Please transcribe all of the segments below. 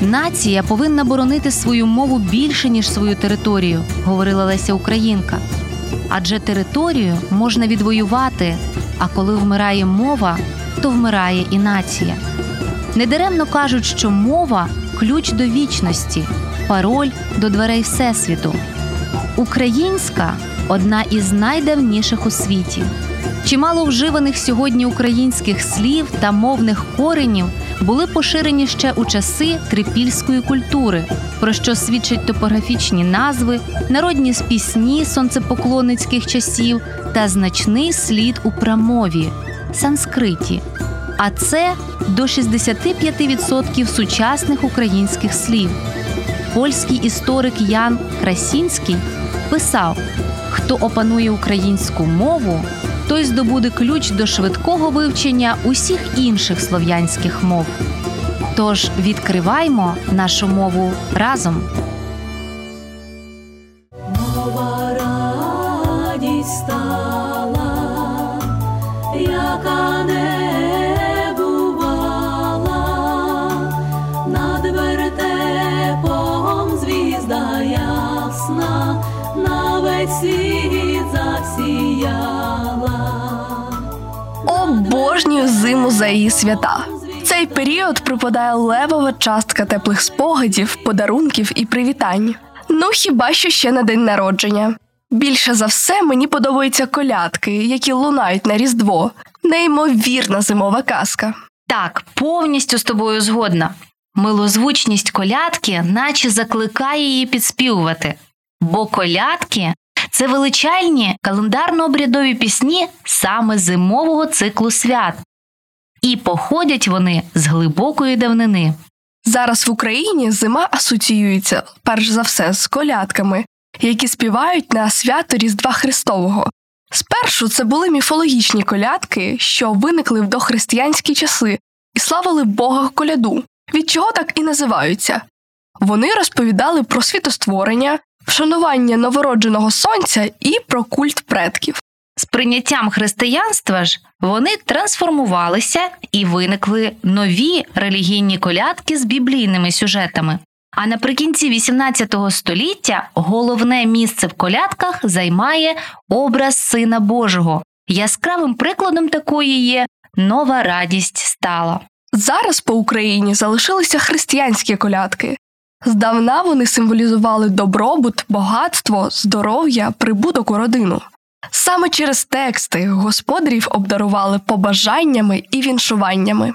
Нація повинна боронити свою мову більше ніж свою територію, говорила Леся Українка. Адже територію можна відвоювати, а коли вмирає мова, то вмирає і нація. Недаремно кажуть, що мова ключ до вічності, пароль до дверей Всесвіту. Українська одна із найдавніших у світі. Чимало вживаних сьогодні українських слів та мовних коренів були поширені ще у часи трипільської культури, про що свідчать топографічні назви, народні пісні сонцепоклонницьких часів та значний слід у прамові санскриті. А це до 65% сучасних українських слів. Польський історик Ян Красінський писав: хто опанує українську мову, той здобуде ключ до швидкого вивчення усіх інших слов'янських мов. Тож відкриваймо нашу мову разом. Весь світ засіяла. Обожнюю зиму за її свята. Цей період припадає левова частка теплих спогадів, подарунків і привітань. Ну хіба що ще на день народження. Більше за все мені подобаються колядки, які лунають на Різдво. Неймовірна зимова казка. Так, повністю з тобою згодна. Милозвучність колядки, наче закликає її підспівувати. Бо колядки це величальні календарно-обрядові пісні саме зимового циклу свят. І походять вони з глибокої давнини. Зараз в Україні зима асоціюється перш за все з колядками, які співають на свято Різдва Христового. Спершу це були міфологічні колядки, що виникли в дохристиянські часи і славили Бога коляду, від чого так і називаються. Вони розповідали про світостворення, вшанування новородженого сонця і про культ предків. З прийняттям християнства ж вони трансформувалися і виникли нові релігійні колядки з біблійними сюжетами. А наприкінці 18 століття головне місце в колядках займає образ Сина Божого. Яскравим прикладом такої є нова радість стала. Зараз по Україні залишилися християнські колядки. Здавна вони символізували добробут, багатство, здоров'я, прибуток у родину. Саме через тексти господарів обдарували побажаннями і віншуваннями.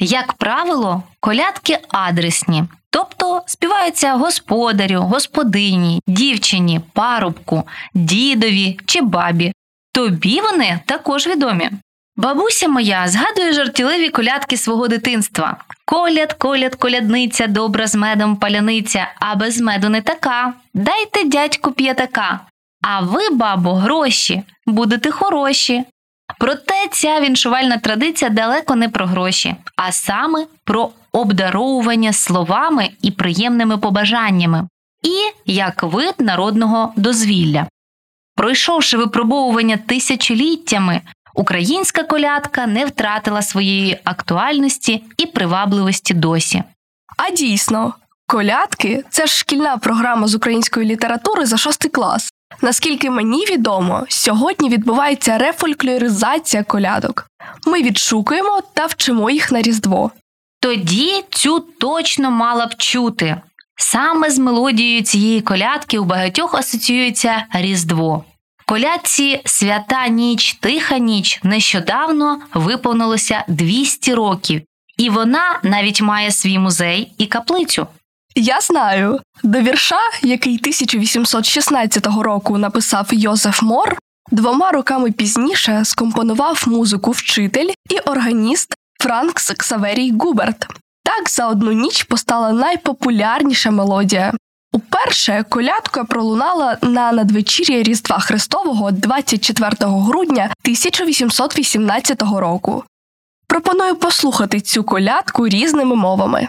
Як правило, колядки адресні, тобто співаються господарю, господині, дівчині, парубку, дідові чи бабі. Тобі вони також відомі. Бабуся моя згадує жартівливі колядки свого дитинства. Коляд, коляд, колядниця, добра з медом паляниця, а без меду не така. Дайте дядьку п'ятака. А ви, бабо, гроші, будете хороші. Проте ця віншувальна традиція далеко не про гроші, а саме про обдаровування словами і приємними побажаннями, і як вид народного дозвілля. Пройшовши випробовування тисячоліттями, українська колядка не втратила своєї актуальності і привабливості досі. А дійсно, колядки це ж шкільна програма з української літератури за шостий клас. Наскільки мені відомо, сьогодні відбувається рефольклоризація колядок. Ми відшукуємо та вчимо їх на Різдво. Тоді цю точно мала б чути. Саме з мелодією цієї колядки у багатьох асоціюється Різдво. Колядці Свята ніч, тиха ніч нещодавно виповнилося 200 років, і вона навіть має свій музей і каплицю. Я знаю, до вірша, який 1816 року написав Йозеф Мор, двома роками пізніше скомпонував музику вчитель і органіст Франкс Ксаверій Губерт. Так за одну ніч постала найпопулярніша мелодія. Уперше колядка пролунала на надвечір'я Різдва Христового 24 грудня 1818 року. Пропоную послухати цю колядку різними мовами.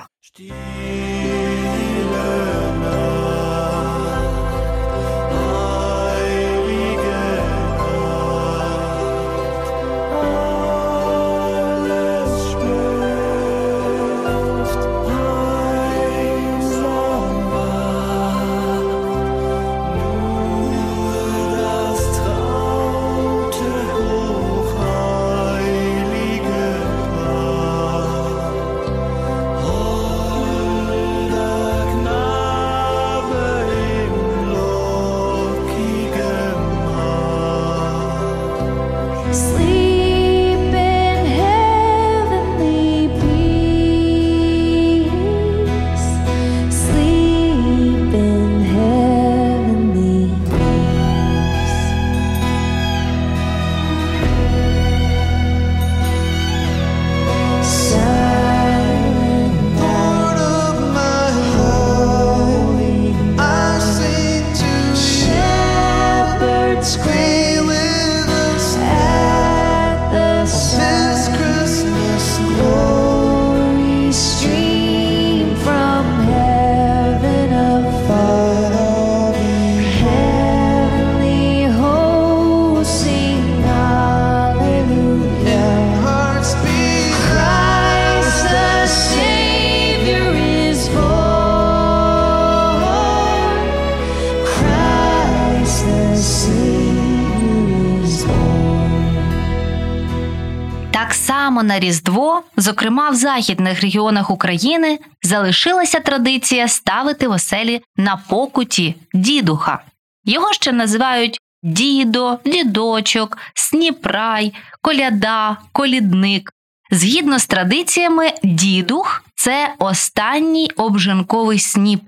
На Різдво, зокрема в західних регіонах України, залишилася традиція ставити в оселі на покуті дідуха. Його ще називають дідо, дідочок, сніпрай, коляда, колідник. Згідно з традиціями, дідух це останній обжинковий сніп.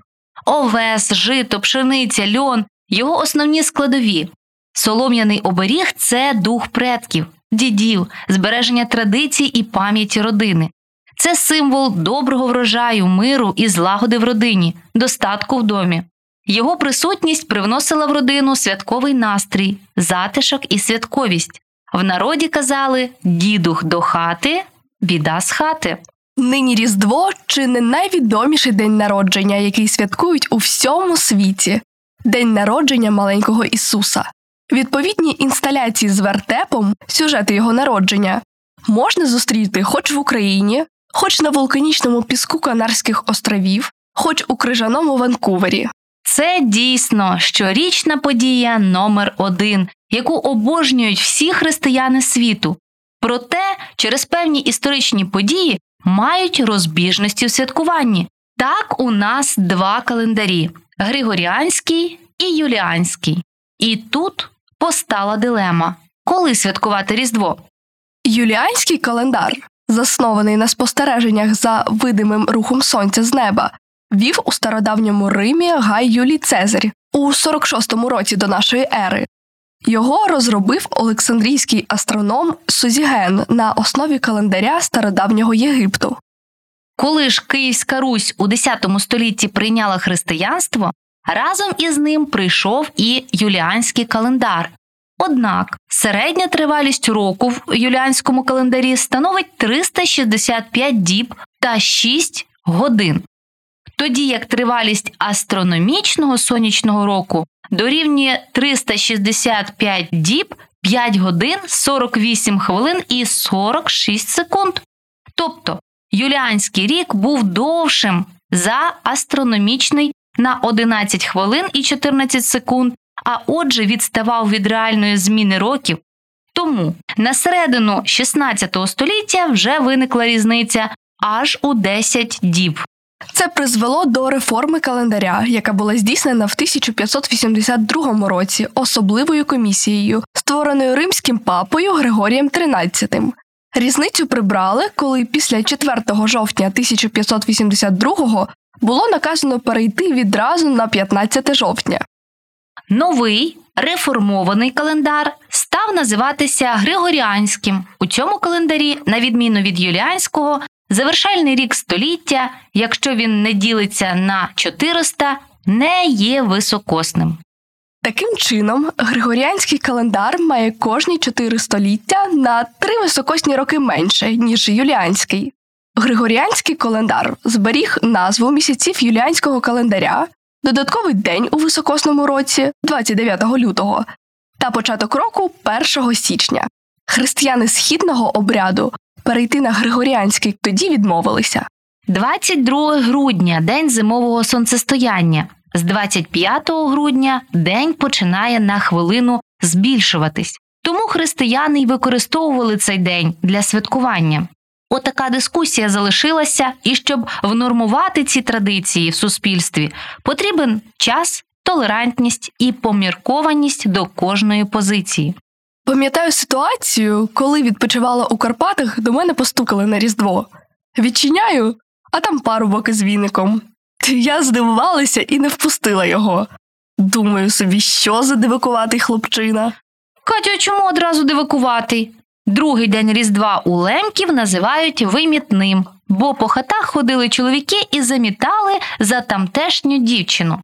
Овес, жито, пшениця, льон його основні складові. Солом'яний оберіг це дух предків, дідів, збереження традицій і пам'яті родини. Це символ доброго врожаю, миру і злагоди в родині, достатку в домі. Його присутність привносила в родину святковий настрій, затишок і святковість. В народі казали дідух до хати, біда з хати. Нині Різдво чи не найвідоміший день народження, який святкують у всьому світі День народження маленького Ісуса. Відповідні інсталяції з вертепом, сюжети його народження, можна зустріти хоч в Україні, хоч на вулканічному піску Канарських островів, хоч у крижаному Ванкувері. Це дійсно щорічна подія номер один, яку обожнюють всі християни світу. Проте через певні історичні події мають розбіжності в святкуванні. Так у нас два календарі Григоріанський і Юліанський. І тут постала дилема: коли святкувати Різдво? Юліанський календар, заснований на спостереженнях за видимим рухом сонця з неба, вів у стародавньому Римі Гай Юлій Цезарь у 46-му році до нашої ери. Його розробив Олександрійський астроном Сузіген на основі календаря стародавнього Єгипту. Коли ж Київська Русь у X столітті прийняла християнство, разом із ним прийшов і юліанський календар. Однак середня тривалість року в юліанському календарі становить 365 діб та 6 годин. Тоді як тривалість астрономічного сонячного року дорівнює 365 діб 5 годин 48 хвилин і 46 секунд. Тобто юліанський рік був довшим за астрономічний на 11 хвилин і 14 секунд, а отже відставав від реальної зміни років. Тому на середину 16 століття вже виникла різниця аж у 10 діб. Це призвело до реформи календаря, яка була здійснена в 1582 році особливою комісією, створеною римським папою Григорієм XIII. Різницю прибрали, коли після 4 жовтня 1582 було наказано перейти відразу на 15 жовтня. Новий реформований календар став називатися Григоріанським. У цьому календарі, на відміну від юліанського, завершальний рік століття, якщо він не ділиться на 400, не є високосним. Таким чином, григоріанський календар має кожні 4 століття на три високосні роки менше, ніж юліанський. Григоріанський календар зберіг назву місяців юліанського календаря, додатковий день у високосному році 29 лютого та початок року 1 січня. Християни східного обряду перейти на григоріанський тоді відмовилися. 22 грудня день зимового сонцестояння. З 25 грудня день починає на хвилину збільшуватись. Тому християни й використовували цей день для святкування. Отака дискусія залишилася, і щоб внормувати ці традиції в суспільстві, потрібен час, толерантність і поміркованість до кожної позиції. Пам'ятаю ситуацію, коли відпочивала у Карпатах, до мене постукали на Різдво. Відчиняю, а там парубок із віником. Я здивувалася і не впустила його. Думаю собі, що за дивакуватий хлопчина. Катю, чому одразу дивакувати? Другий день Різдва у лемків називають вимітним, бо по хатах ходили чоловіки і замітали за тамтешню дівчину.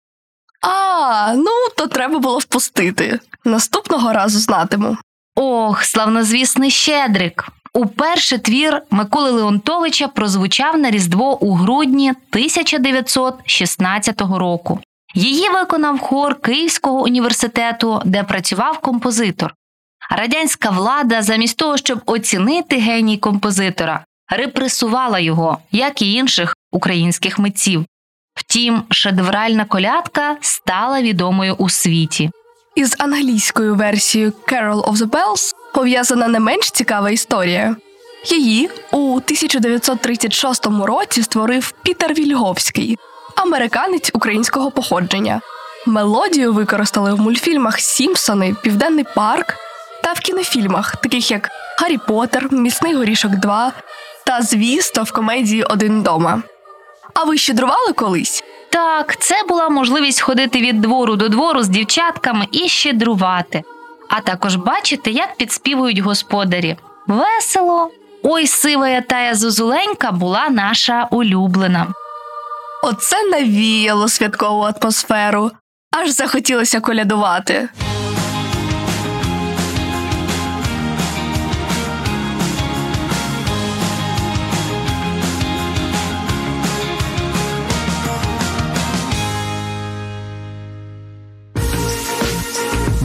А, ну то треба було впустити. Наступного разу знатиму. Ох, славнозвісний Щедрик! Уперше твір Миколи Леонтовича прозвучав на Різдво у грудні 1916 року. Її виконав хор Київського університету, де працював композитор. Радянська влада, замість того, щоб оцінити геній композитора, репресувала його, як і інших українських митців. Втім, шедевральна колядка стала відомою у світі. Із англійською версією Carol of the Bells пов'язана не менш цікава історія. Її у 1936 році створив Пітер Вільговський, американець українського походження. Мелодію використали в мультфільмах Сімпсони, Південний парк та в кінофільмах, таких як Гаррі Поттер, Міцний горішок 2 та, звісно, в комедії Один дома. А ви щедрували колись? Так, це була можливість ходити від двору до двору з дівчатками і щедрувати, а також бачити, як підспівують господарі. Весело. Ой, сивая тая зозуленька була наша улюблена. Оце навіяло святкову атмосферу. Аж захотілося колядувати.